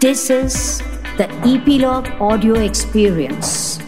This is the Epilogue Audio Experience.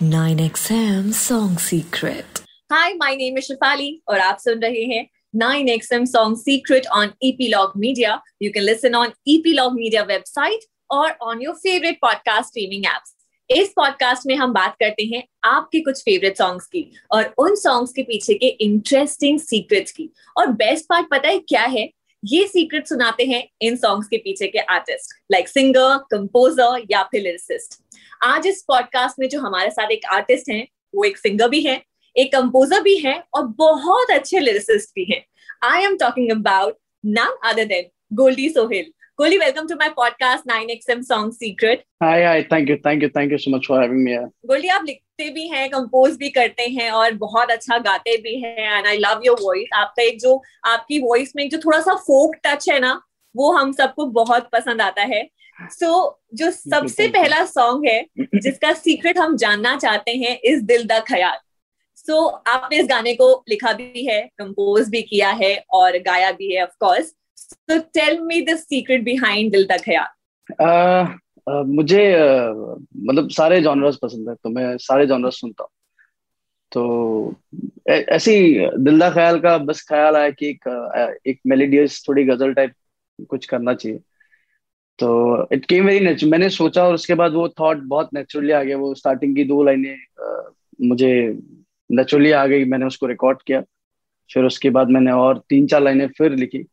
Nine XM Song Secret. Hi, my name is Shafali और आप सुन रहे हैं 9XM Song Secret on Epilogue Media. You can listen on Epilogue Media website or on your favorite podcast streaming apps. इस podcast में हम बात करते हैं आपके कुछ फेवरेट सॉन्ग्स की और उन सॉन्ग्स के पीछे के इंटरेस्टिंग सीक्रेट्स की। और बेस्ट पार्ट पता है क्या है? ये सीक्रेट सुनाते हैं इन सॉन्ग्स के पीछे के आर्टिस्ट लाइक सिंगर कंपोजर या फिर लिरिसिस्ट आज इस पॉडकास्ट में जो हमारे साथ एक आर्टिस्ट हैं, वो एक सिंगर भी है, एक कंपोजर भी है और बहुत अच्छे लिरिसिस्ट भी हैं। I am talking about none other than Goldie Sohel Goli, welcome to my podcast 9XM Song Secret. Hi, hi, thank you, thank you, thank you so much for having me here. Goli, आप लिखते भी हैं compose भी करते हैं और बहुत अच्छा गाते भी हैं and I love your voice आपका एक जो आपकी वॉइस में जो थोड़ा सा फोक टच है ना वो हम सबको बहुत पसंद आता है. सो so, जो सबसे पहला सॉन्ग है जिसका सीक्रेट हम जानना चाहते हैं इस दिल दा ख्याल सो so, आपने इस गाने को लिखा भी है कंपोज भी किया है और गाया भी है of course So tell me the secret behind Dil Tak uh, uh, मुझे मतलब सारे जॉनर्स पसंद है तो मैं सारे जॉनर्स सुनता हूँ। तो ऐसी दिल दा ख्याल का बस ख्याल आया कि एक एक मेलेडियस थोड़ी गज़ल टाइप कुछ करना चाहिए। तो इट केम वेरी मैंने सोचा और उसके बाद वो थॉट बहुत नेचुरली आ गया। वो स्टार्टिंग की दो लाइनें मुझे नेचुरली आ गई मैंने उसको रिकॉर्ड किया। फिर उसके बाद मैंने और तीन चार लाइनें फिर लिखी।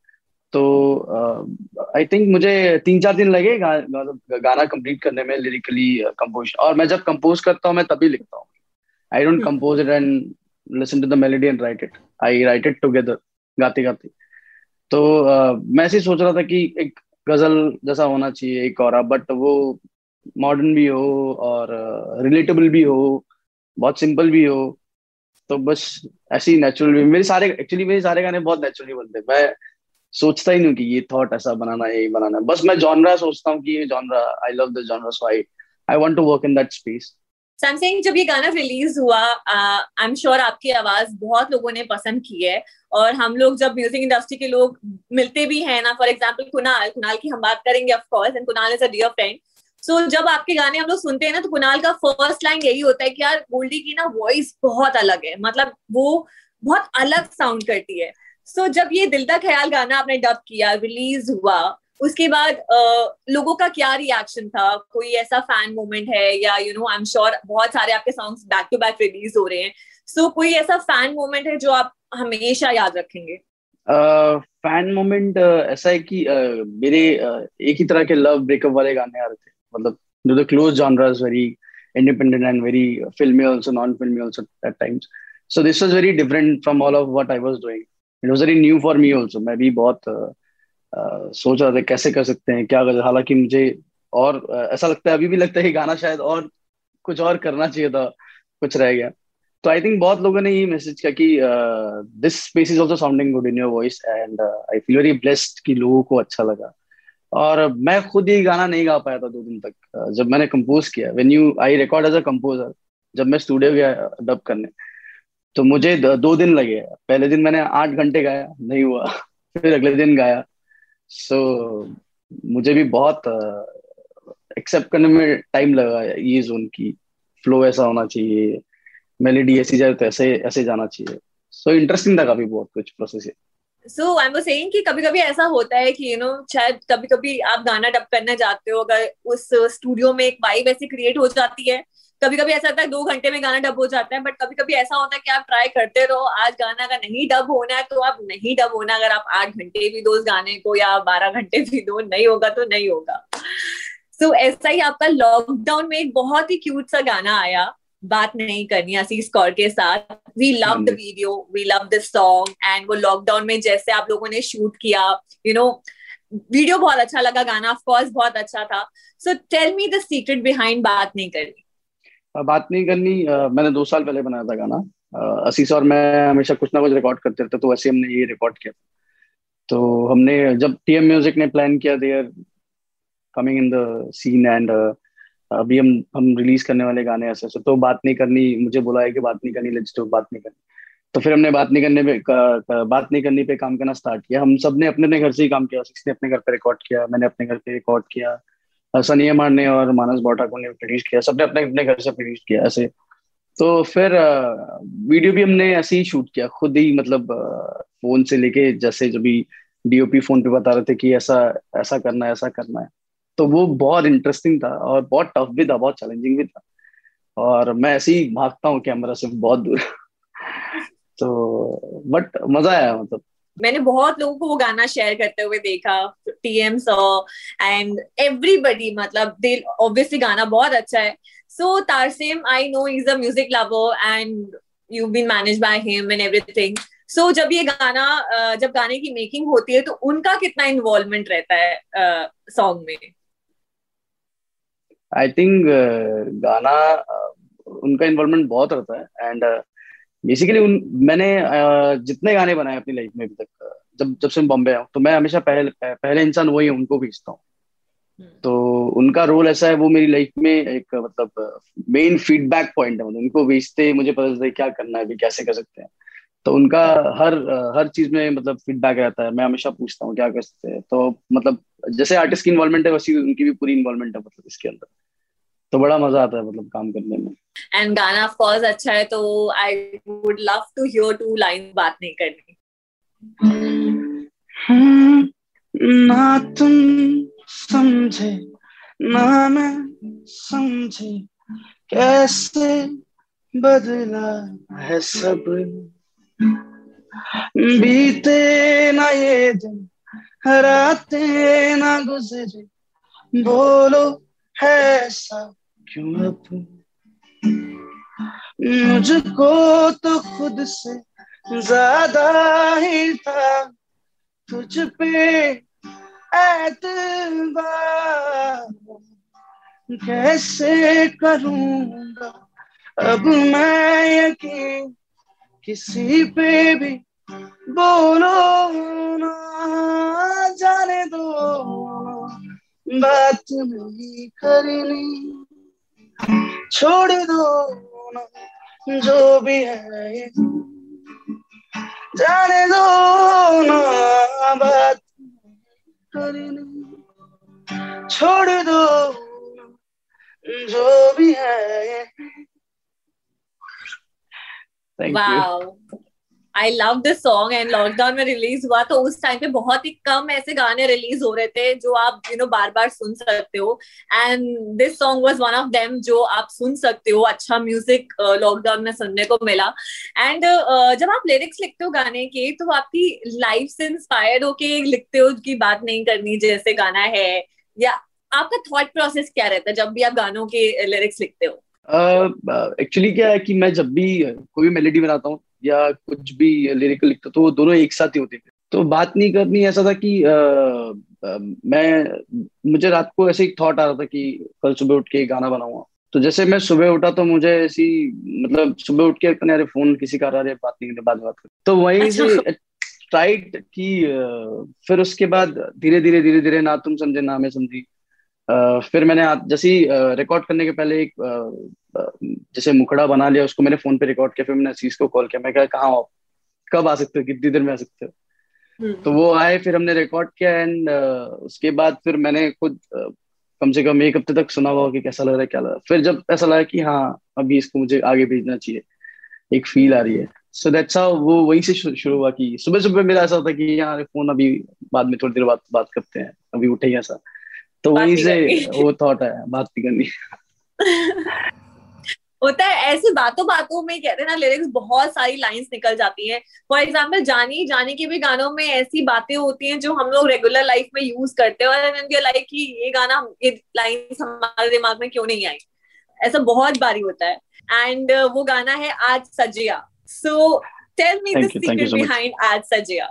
तो आई uh, थिंक मुझे तीन चार दिन लगे गा, गा, गाना कंप्लीट करने में लिरिकली कंपोज और मैं जब कंपोज करता हूँ मैं तभी लिखता हूँ। I don't compose it and listen to the melody and write it I write it together गाते गाते। तो uh, मैं ऐसे सोच रहा था कि एक गज़ल जैसा होना चाहिए एक और बट वो मॉडर्न भी हो और रिलेटेबल uh, भी हो बहुत सिंपल भी हो तो बस ऐसी नेचुरल भी। मेरे सारे एक्चुअली मेरे सारे गाने बहुत नेचुरली बनते हैं। मैं सोचता ही नहीं कि ये थॉट ऐसा बनाना है, ये बनाना है। बस मैं जॉनरा सोचता हूँ कि ये genre I love this genre so I I want to work in that space Samsung जब ये गाना रिलीज़ हुआ आई एम श्योर आपकी आवाज़ बहुत लोगों ने पसंद की है, और हम लोग जब म्यूज़िक इंडस्ट्री के लोग मिलते भी हैं ना फॉर एग्ज़ाम्पल कुणाल कुणाल की हम बात करेंगे of course and Kunal is a dear friend so जब आपके गाने हम लोग सुनते हैं ना तो कुणाल का फ़र्स्ट लाइन यही होता है कि यार गोल्डी की ना वॉइस बहुत अलग है मतलब वो बहुत अलग साउंड करती है। सो जब ये दिल का ख्याल गाना आपने डब किया रिलीज़ हुआ उसके बाद लोगों का क्या रिएक्शन था? कोई ऐसा फ़ैन मोमेंट है या you know I am sure बहुत सारे आपके songs back to back release हो रहे हैं। सो कोई ऐसा फ़ैन मोमेंट है जो आप हमेशा याद रखेंगे? फ़ैन uh, मोमेंट uh, ऐसा है कि uh, मेरे uh, एक ही तरह के लव ब्रेकअप वाले गाने आ रहे थे। मतलब do the close genres very independent and very filmy also non-filmy also at times so this was very different from all of what i was doing it was very new for me also मैं भी बहुत uh, सोच रहा था कैसे कर सकते हैं क्या कर हालाँकि मुझे और uh, ऐसा लगता है अभी भी लगता है कि गाना शायद और कुछ और करना चाहिए था कुछ रह गया। तो आई थिंक बहुत लोगों ने ये मैसेज किया कि this space is also sounding good in your voice and I feel very blessed कि लोगों को अच्छा लगा। और मैं खुद ये गाना नहीं गा पाया था दो दिन तक uh, जब मैंने कंपोज किया। When you I record as a composer जब मैं स्टूडियो गया डब करने तो मुझे दो दिन लगे। पहले दिन मैंने आठ घंटे गाया नहीं हुआ। फिर अगले दिन गाया। सो so, मुझे भी बहुत एक्सेप्ट करने में टाइम लगा ये जोन की। फ्लो ऐसा होना चाहिए। मेलेडी ऐसी जाए तो ऐसे ऐसे जाना चाहिए। सो so, इंटरेस्टिंग था काफ़ी बहुत कुछ process so I am saying कि कभी कभी ऐसा होता है कि यू नो शायद कभी कभी आप गाना डब करने जाते हो अगर उस स्टूडियो में एक वाइब ऐसी क्रिएट हो जाती है कभी कभी ऐसा होता है दो घंटे में गाना डब हो जाता है बट कभी कभी ऐसा होता है कि आप ट्राई करते रहो आज गाना अगर नहीं डब होना है तो आप नहीं डब होना अगर आप आठ घंटे भी दो उस गाने को या बारह घंटे भी दो नहीं होगा तो नहीं होगा। सो so, ऐसा ही आपका लॉकडाउन में एक बहुत ही क्यूट सा गाना आया बात नहीं करनी असीस कौर के साथ। We love the video we love the song and वो लॉकडाउन में जैसे आप लोगों ने शूट किया you you know know, video बहुत अच्छा लगा गाना ऑफ़ कोर्स बहुत अच्छा था। So tell me the secret behind बात नहीं करनी। बात नहीं करनी। मैंने दो साल पहले बनाया था गाना। असीस और मैं हमेशा कुछ ना कुछ रिकॉर्ड करते रहते तो वैसे हमने ये रिकॉर्ड किया तो हमने जब टीएम म्यूज़िक ने प्लान किया they're coming in the scene and अभी हम हम रिलीज़ करने वाले गाने ऐसे ऐसे। तो बात नहीं करनी, मुझे बोला है कि बात नहीं करनी लेट्स बात नहीं करनी। तो फिर हमने बात नहीं करने पे बात नहीं करनी पे काम करना स्टार्ट किया। हम सबने अपने अपने घर से ही काम किया। सिक्स ने अपने घर पे रिकॉर्ड किया, मैंने अपने घर पे रिकॉर्ड किया। सनिया मार ने और मानस बौठाकुर ने प्रोड्यूस किया, सबने अपने अपने घर से प्रोड्यूस किया, ऐसे। तो फिर वीडियो भी हमने ऐसे ही शूट किया, खुद ही मतलब फ़ोन से लेके जैसे जब भी डीओपी फ़ोन पे बता रहे थे कि ऐसा ऐसा करना है, ऐसा करना है। तो वो बहुत इंटरेस्टिंग था और बहुत टफ भी था, बहुत चैलेंजिंग भी था। और मैं ऐसे ही भागता हूँ कैमरा से बहुत दूर। तो बट मज़ा आया मतलब। मैंने बहुत लोगों को वो गाना शेयर करते हुए देखा टीएम सॉ एंड एवरीबडी मतलब दे ऑब्वियसली गाना बहुत अच्छा है। So Tarsem I know is a music lover and you been manage by him and everything so जब ये गाना जब गाने की मेकिंग होती है तो उनका कितना इन्वॉल्वमेंट रहता है सॉन्ग में? आई थिंक गाना उनका इन्वॉल्वमेंट बहुत रहता है एंड बेसिकली उन मैंने जितने गाने बनाए अपनी लाइफ में अभी तक जब जब से मैं बॉम्बे आऊँ तो मैं हमेशा पहले पहले इंसान वही उनको भेजता हूँ। हम्म। तो उनका रोल ऐसा है वो मेरी लाइफ में एक मतलब मेन फीडबैक पॉइंट है। मतलब उनको भेजते मुझे पता चलता है क्या करना है अभी कैसे कर सकते हैं। तो उनका हर हर चीज़ में मतलब फीडबैक रहता है। मैं हमेशा पूछता हूँ क्या कर सकते हैं? तो मतलब जैसे आर्टिस्ट की इन्वॉल्वमेंट है वैसी उनकी भी पूरी इन्वॉल्वमेंट है मतलब इसके अंदर। तो बड़ा मज़ा आता है मतलब काम करने में। एंड गाना ऑफ़ कोर्स अच्छा है तो I would love to hear two line बात नहीं करनी। ना तुम समझे ना मैं समझे कैसे बदला है सब। बीते ना ये दिन राते ना गुजरे बोलो है ऐसा क्यों अब मुझको तो खुद से ज़्यादा ही था। तुझ पे कैसे करूँगा? अब मैं यकीन किसी पे भी बोलो ना, जाने दो। बात नहीं करनी। छोड़ दो जो भी है जाने दो ना, बात करनी छोड़ दो जो भी है Thank wow. you. I love this song and lockdown में रिलीज़ हुआ तो उस टाइम पे बहुत ही कम ऐसे गाने रिलीज़ हो रहे थे जो आप यू नो बार बार सुन सकते हो and this song was one of them जो आप सुन सकते हो अच्छा म्यूज़िक लॉकडाउन uh, में सुनने को मिला एंड uh, जब आप लिरिक्स लिखते हो गाने के तो आपकी लाइफ से इंस्पायर्ड होके लिखते हो की बात नहीं करनी जैसे गाना है या आपका थॉट प्रोसेस क्या रहता है जब भी आप गानों के लिरिक्स लिखते हो एक्चुअली uh, क्या है कि मैं जब भी कोई मेलेडी बनाता हूँ या कुछ भी लिरिकल लिखता तो वो दोनों एक साथ ही होते थे। तो बात नहीं करनी ऐसा था कि आ, आ, मैं मुझे रात को ऐसे एक थॉट आ रहा था कि कल सुबह उठ के गाना बनाऊँगा। तो जैसे मैं सुबह उठा तो मुझे ऐसी मतलब सुबह उठ के अपने अरे फ़ोन किसी का आ रहा बात नहीं बाद बात कर तो वहीं अच्छा। से ट्राइड की फिर उसके बाद धीरे धीरे धीरे धीरे ना तुम समझे ना मैं समझी। फिर मैंने जैसे रिकॉर्ड करने के पहले एक जैसे मुखड़ा बना लिया उसको मैंने फ़ोन पे रिकॉर्ड किया फिर मैंने असीस को कॉल किया। मैं कहा कहाँ हो कब आ सकते हो? कितनी देर में आ सकते हो? हम्म। तो वो आए फिर हमने रिकॉर्ड किया एंड उसके बाद फिर मैंने खुद कम से कम एक हफ़्ते तक सुना हुआ कि कैसा लग रहा है क्या लग रहा है। फिर जब ऐसा लगा कि हाँ अभी इसको मुझे आगे भेजना चाहिए एक फील आ रही है। सो दैट्स हाउ वो वहीं से शुरू हुआ कि सुबह सुबह मेरा ऐसा होता कि यार फ़ोन अभी बाद में थोड़ी देर बाद बात करते हैं अभी उठे ही ऐसा। तो वहीं से वो थॉट है बात नहीं करनी। होता है ऐसे बातों बातों में कहते हैं ना लिरिक्स बहुत सारी लाइंस निकल जाती हैं। फॉर एग्ज़ाम्पल जानी जानी के भी गानों में ऐसी बातें होती हैं जो हम लोग रेगुलर लाइफ में यूज़ करते हैं और लाइक कि ये गाना ये लाइंस हमारे दिमाग में क्यों नहीं आई ऐसा बहुत बारी होता है। एंड uh, वो गाना है आज सजिया। So tell me the secret behind आज सजिया।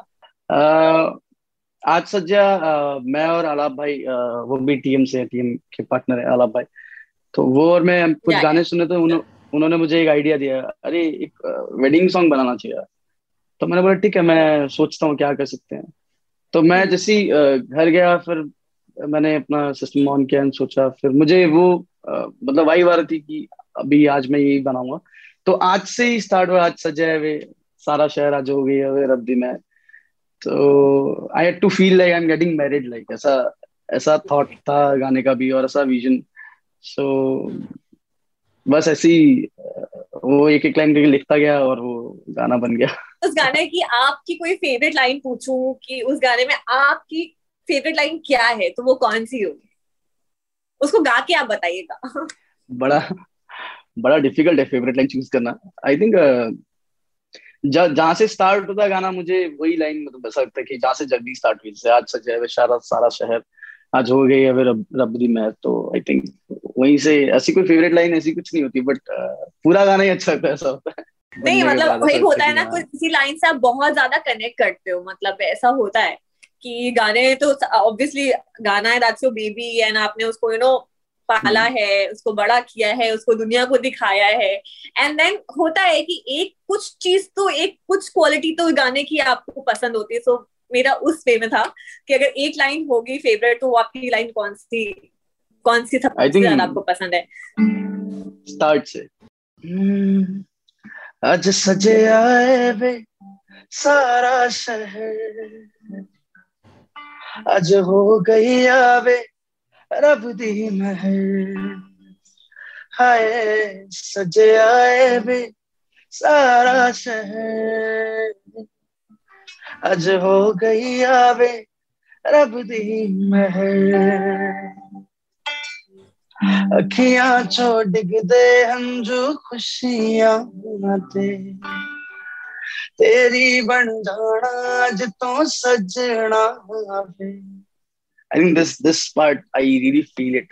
आज सज्जा uh, मैं और आलाप भाई uh, वो भी टीम से टीम के पार्टनर है आलाप भाई। तो वो और मैं कुछ गाने सुने तो उन्हों, उन्होंने मुझे एक आइडिया दिया अरे एक वेडिंग सॉन्ग बनाना चाहिए तो मैंने बोला ठीक है मैं सोचता हूँ क्या कर सकते हैं। तो मैं जैसे घर गया फिर मैंने अपना सिस्टम ऑन किया सोचा फिर मुझे वो मतलब वही बात थी कि अभी आज मैं यही बनाऊँगा। तो आज से ही स्टार्ट हुआ आज सजा है वे सारा शहर आज हो गई है वे रब्दी में। तो I had to feel like I am getting married like ऐसा ऐसा थॉट था गाने का भी और ऐसा विजन सो so, बस ऐसी वो एक एक लाइन लिखता गया और वो गाना बन गया। उस गाने की आपकी कोई फेवरेट लाइन पूछूँ कि उस गाने में आपकी फेवरेट लाइन क्या है? तो वो कौन सी होगी? उसको गा के आप बताइएगा। बड़ा बड़ा डिफ़िकल्ट है फेवरेट लाइन चूज़ करना। आई थिंक जहाँ से स्टार्ट होता गाना मुझे वही लाइन मतलब ऐसा लगता है कि जहाँ से जल्दी स्टार्ट हुई। जैसे आज सजा है सारा सारा शहर। आज हो गई है रब, रब दी मैं तो आई थिंक वहीं से ऐसी कोई फेवरेट लाइन ऐसी कुछ नहीं होती बट पूरा गाना ही अच्छा लगता है ऐसा होता है नहीं मतलब वही होता है ना कुछ किसी लाइन से आप बहुत ज़्यादा कनेक्ट करते हो मतलब ऐसा होता है कि गाने तो ऑब्वियसली गाना है दैट्स योर बेबी एंड आपने उसको यू नो पाला हम्म। है उसको बड़ा किया है उसको दुनिया को दिखाया है एंड देन होता है कि एक कुछ चीज़ तो एक कुछ क्वालिटी तो गाने की आपको पसंद होती है सो मेरा उस वे में था कि अगर एक लाइन होगी फेवरेट तो आपकी लाइन कौन सी कौन सी सबसे ज़्यादा आपको पसंद है? स्टार्ट से। आज सजे आए वे सारा शहर। आज हो गई आवे रब दी महर हाय सजे आए वे सारा शहर। आज हो गई आवे रब दी महर अखियाँ चो डिगदे हंजू खुशियाँ ते तेरी बन जाना अज तो सजना वे I think this this part I really feel it.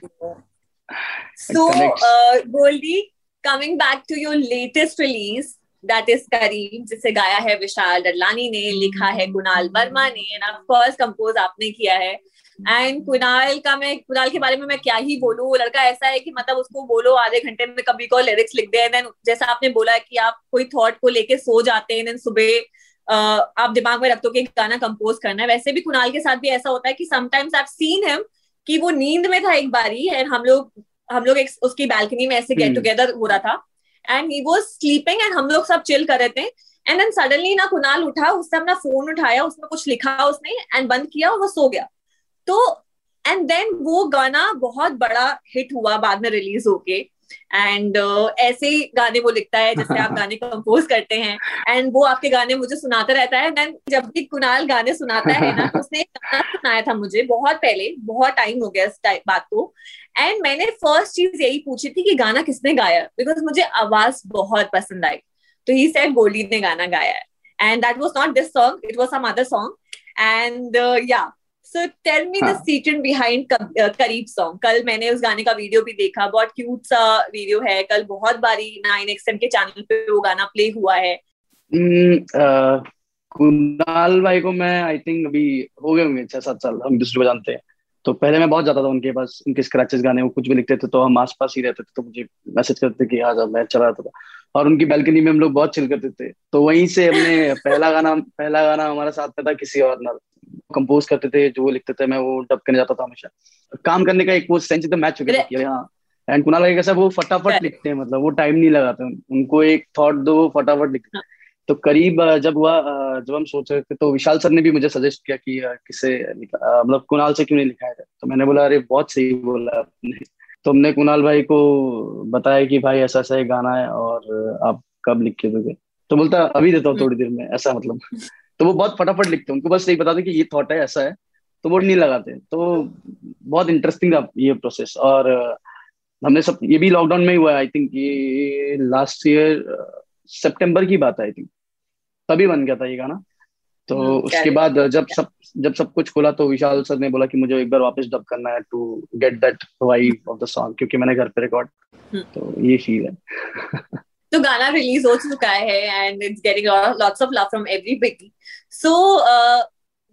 So, uh, Goldie, coming back to your latest release, that is करीम जिसे गाया है विशाल डरलानी ने लिखा है कुणाल वर्मा ने एंड ऑफ़ कोर्स कंपोज आपने किया है। एंड कुणाल का मैं कुणाल के बारे में मैं क्या ही बोलूँ? वो लड़का ऐसा है कि मतलब उसको बोलो आधे घंटे में कभी को लिरिक्स लिख दे देन जैसा आपने बोला है कि आप कोई थॉट को लेके सो जाते हैं देन सुबह आप दिमाग में रख दो कि गाना कंपोज करना है। वैसे भी कुणाल के साथ भी ऐसा होता है कि समटाइम्स आप सीन हिम कि वो नींद में था एक बारी एंड हम लोग हम लोग एक उसकी बैल्कनी में ऐसे गेट टुगेदर हो रहा था। And he was sleeping and हम लोग सब चिल कर रहे थे. एंड देन सडनली ना कुणाल उठा उसने अपना फ़ोन उठाया उसमें कुछ लिखा उसने एंड बंद किया और वो सो गया. तो एंड देन वो गाना बहुत बड़ा हिट हुआ बाद में रिलीज़ होके. एंड uh, ऐसे ही गाने वो लिखता है जैसे आप गाने कंपोज करते हैं। एंड वो आपके गाने मुझे सुनाता रहता है। देन जब भी कुणाल गाने सुनाता है ना उसने गाना सुनाया था मुझे बहुत पहले बहुत टाइम हो गया इस बात को। एंड मैंने फ़र्स्ट चीज़ यही पूछी थी कि गाना किसने गाया? बिकॉज़ मुझे आवाज़ बहुत पसंद आई। तो ही सेड गोल्डी ने गाना गाया है। And that was not this song it was some other song and या so tell me the secret behind करीब सॉन्ग कल मैंने उस गाने का वीडियो भी देखा। बहुत क्यूट सा वीडियो है। कल बहुत बारी नाइन एक्सएम के चैनल पे वो गाना प्ले हुआ है। Hmm, कुणाल भाई को मैं आई थिंक अभी हो गए होंगे छह सात साल। हम दूसरे को जानते हैं। तो पहले मैं बहुत जाता था उनके पास उनके स्क्रैचेस गाने। वो कुछ भी लिखते थे तो हम आस पास ही रहते थे। तो मुझे मैसेज करते कि आ जाओ मैं चला जाता था। और उनकी बैल्कनी में हम लोग बहुत चिल करते थे। तो वहीं से हमने पहला गाना पहला गाना हमारा साथ में था किसी और ना। कंपोज करते थे जो वो लिखते थे मैं वो डब करने जाता था हमेशा। काम करने का एक वो सेंस एकदम मैच हो गया कि हाँ एंड कुणाल कैसा वो फटाफट लिखते हैं मतलब वो टाइम नहीं लगाते उनको एक थॉट दो वो फटाफट लिखते हैं। तो करीब जब हुआ जब हम सोच रहे थे तो विशाल सर ने भी मुझे सजेस्ट किया कि किसे मतलब कुणाल से क्यों नहीं लिखा है तो मैंने बोला अरे बहुत सही बोला आपने। तो हमने कुणाल भाई को बताया कि भाई ऐसा ऐसा गाना है और आप कब लिख के दोगे? तो बोलता अभी देता हूँ थोड़ी देर में ऐसा मतलब। तो वो बहुत फटाफट लिखते उनको बस यही बताते कि ये थॉट है ऐसा है तो वो नहीं लगाते। तो बहुत इंटरेस्टिंग था ये प्रोसेस और हमने सब ये भी लॉकडाउन में ही हुआ आई थिंक ये लास्ट ईयर सितंबर की बात आई थिंक तभी बन गया था ये गाना। तो hmm, उसके बाद जब सब जब सब कुछ खुला तो विशाल सर ने बोला कि मुझे एक बार वापस डब करना है to get that vibe of the song क्योंकि मैंने घर पे रिकॉर्ड hmm. तो ये फील है। तो गाना रिलीज़ हो चुका है and it's getting lots of love from everybody so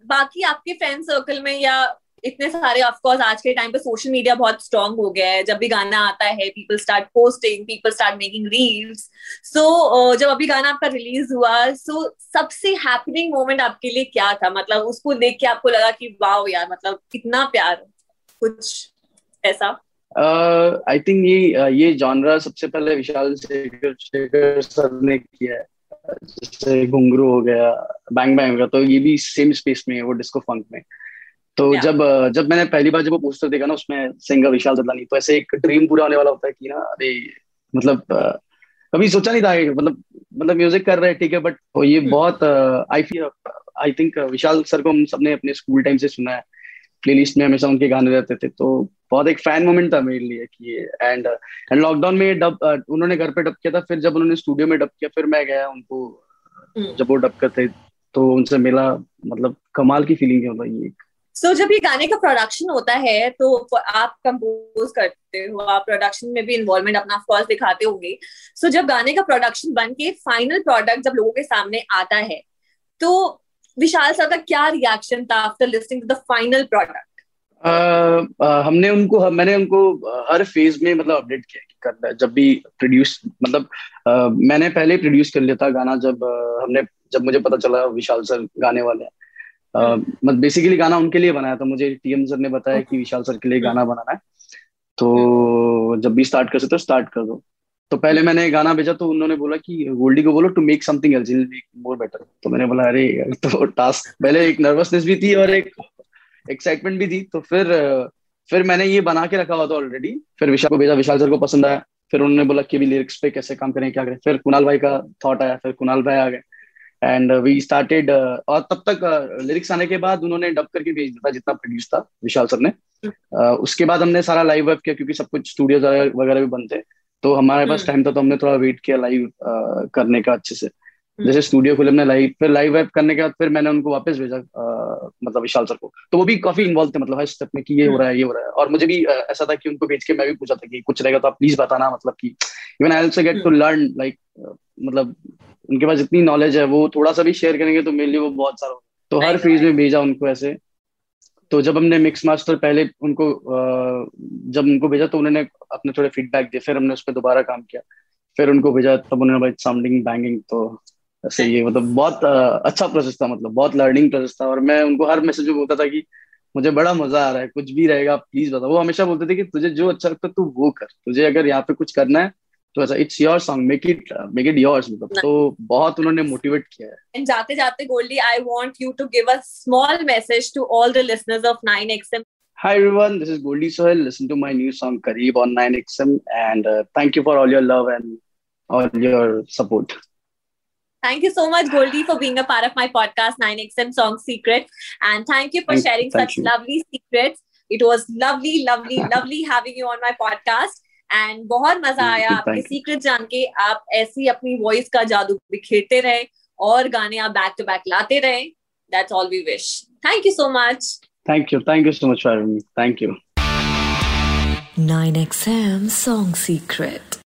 बाकी आपके फ्रेंड सर्कल में या इतने सारे ऑफ़ कोर्स आज के टाइम पे सोशल मीडिया बहुत स्ट्रांग हो गया है। जब भी गाना आता है people start posting people start making reels so जब अभी गाना आपका रिलीज़ हुआ सो so, सबसे हैपनिंग मोमेंट आपके लिए क्या था? मतलब उसको देख के आपको लगा कि वाह यार मतलब कितना प्यार कुछ ऐसा? आई uh, थिंक ये ये जॉनरा सबसे पहले विशाल शेखर शेखर सर ने किया है। जैसे घुंगरू हो गया बैंग बैंग हो गया तो ये भी सेम स्पेस में है वो डिस्को फंक में। तो yeah. जब जब मैंने पहली बार जब वो पोस्टर देखा ना उसमें सिंगर विशाल ददलानी तो ऐसे एक ड्रीम पूरा होने वाला होता है कि ना अरे मतलब कभी सोचा नहीं था मतलब मतलब म्यूज़िक कर रहे हैं ठीक है बट तो ये hmm. बहुत I feel I think Vishal sir को हम सबने अपने स्कूल टाइम से सुना है प्लेलिस्ट में हमेशा उनके गाने रहते थे तो बहुत एक फ़ैन मोमेंट था मेरे लिए कि एंड एंड लॉकडाउन में डब उन्होंने घर पे डब किया था फिर जब उन्होंने स्टूडियो में डब किया फिर मैं गया उनको hmm. जब वो डब करते तो उनसे मिला मतलब कमाल की फीलिंग है मतलब ये सो जब ये गाने का प्रोडक्शन होता है तो आप कंपोज करते हो आप प्रोडक्शन में भी इन्वॉल्वमेंट अपना ऑफकोर्स दिखाते होंगे। सो जब गाने का प्रोडक्शन बन के फाइनल प्रोडक्ट जब लोगों के सामने आता है तो विशाल सर का क्या रिएक्शन था after listening to the final product हमने उनको मैंने उनको हर फ़ेज़ में मतलब अपडेट किया कि करना जब भी प्रोड्यूस मतलब uh, मैंने पहले प्रोड्यूस कर लिया था गाना जब uh, हमने जब मुझे पता चला विशाल सर गाने वाले हैं। मतलब बेसिकली गाना उनके लिए बनाया था मुझे टीएम सर ने बताया कि विशाल सर के लिए गाना बनाना है। तो जब भी स्टार्ट कर सकते हो स्टार्ट कर दो। तो पहले मैंने गाना भेजा तो उन्होंने बोला कि गोल्डी को बोलो to make something else make more better तो मैंने बोला अरे तो टास्क पहले एक नर्वसनेस भी थी और एक एक्साइटमेंट भी थी। तो फिर फिर मैंने ये बना के रखा हुआ था ऑलरेडी फिर विशाल को भेजा विशाल सर को पसंद आया। फिर उन्होंने बोला कि अभी लिरिक्स पे कैसे काम करें क्या करें। फिर कुणाल भाई का थॉट आया फिर कुणाल भाई आ गए। एंड वी स्टार्टेड और तब तक लिरिक्स uh, आने के बाद उन्होंने डब करके भेज दिया था जितना प्रोड्यूस था विशाल सर ने uh, उसके बाद हमने सारा लाइव वर्क किया क्योंकि सब कुछ स्टूडियो वगैरह भी बंद थे तो हमारे पास टाइम हम्म। था तो हमने थोड़ा वेट किया लाइव uh, करने का अच्छे से। जैसे स्टूडियो खुले हमने लाइव फिर लाइव वेब करने के बाद फिर मैंने उनको वापस भेजा मतलब विशाल सर को। तो वो भी काफ़ी इन्वॉल्व थे मतलब हर स्टेप में कि ये हो रहा है ये हो रहा है। और मुझे भी ऐसा था कि उनको भेज के मैं भी पूछा था कि कुछ रहेगा तो आप प्लीज़ बताना मतलब कि even I also get to learn like मतलब उनके पास इतनी नॉलेज है वो थोड़ा सा भी शेयर करेंगे तो मेरे लिए वो बहुत सारा तो हर फ़ेज़ में भेजा उनको ऐसे। तो जब हमने मिक्स मास्टर पहले उनको जब उनको भेजा तो उन्होंने अपने थोड़े फीडबैक दिए फिर हमने उस पर दोबारा काम किया। फिर उनको भेजा तब उन्होंने भाई साउंडिंग बैंगिंग तो ऐसे ये मतलब बहुत अच्छा प्रोसेस था मतलब बहुत लर्निंग प्रोसेस था और मैं उनको हर मैसेज में बोलता था कि मुझे बड़ा मज़ा आ रहा है कुछ भी रहेगा प्लीज़ बता वो हमेशा बोलते थे कि तुझे जो अच्छा लगता है तू वो कर। तुझे अगर यहाँ पे कुछ करना है तो ऐसा it's your song make it make it yours मतलब। तो बहुत उन्होंने मोटिवेट किया है। एंड जाते जाते Goldy I want you to give a small message to all the listeners of 9XM Hi everyone, this is Goldie Sohel. Listen to my new song Kareeb on 9XM and uh, thank you for all your love and all your support. Thank you so much, Goldie, for being a part of my podcast, 9XM Song Secret. And thank you for thank, sharing thank such you. lovely secrets. It was lovely, lovely, lovely having you on my podcast. And बहुत मजा आया आपके secret जान के आप ऐसी अपनी voice का जादू बिखेरते रहे और गाने आप बैक टू बैक लाते रहे that's all we wish thank you so much thank you thank you so much for me thank you 9XM Song Secret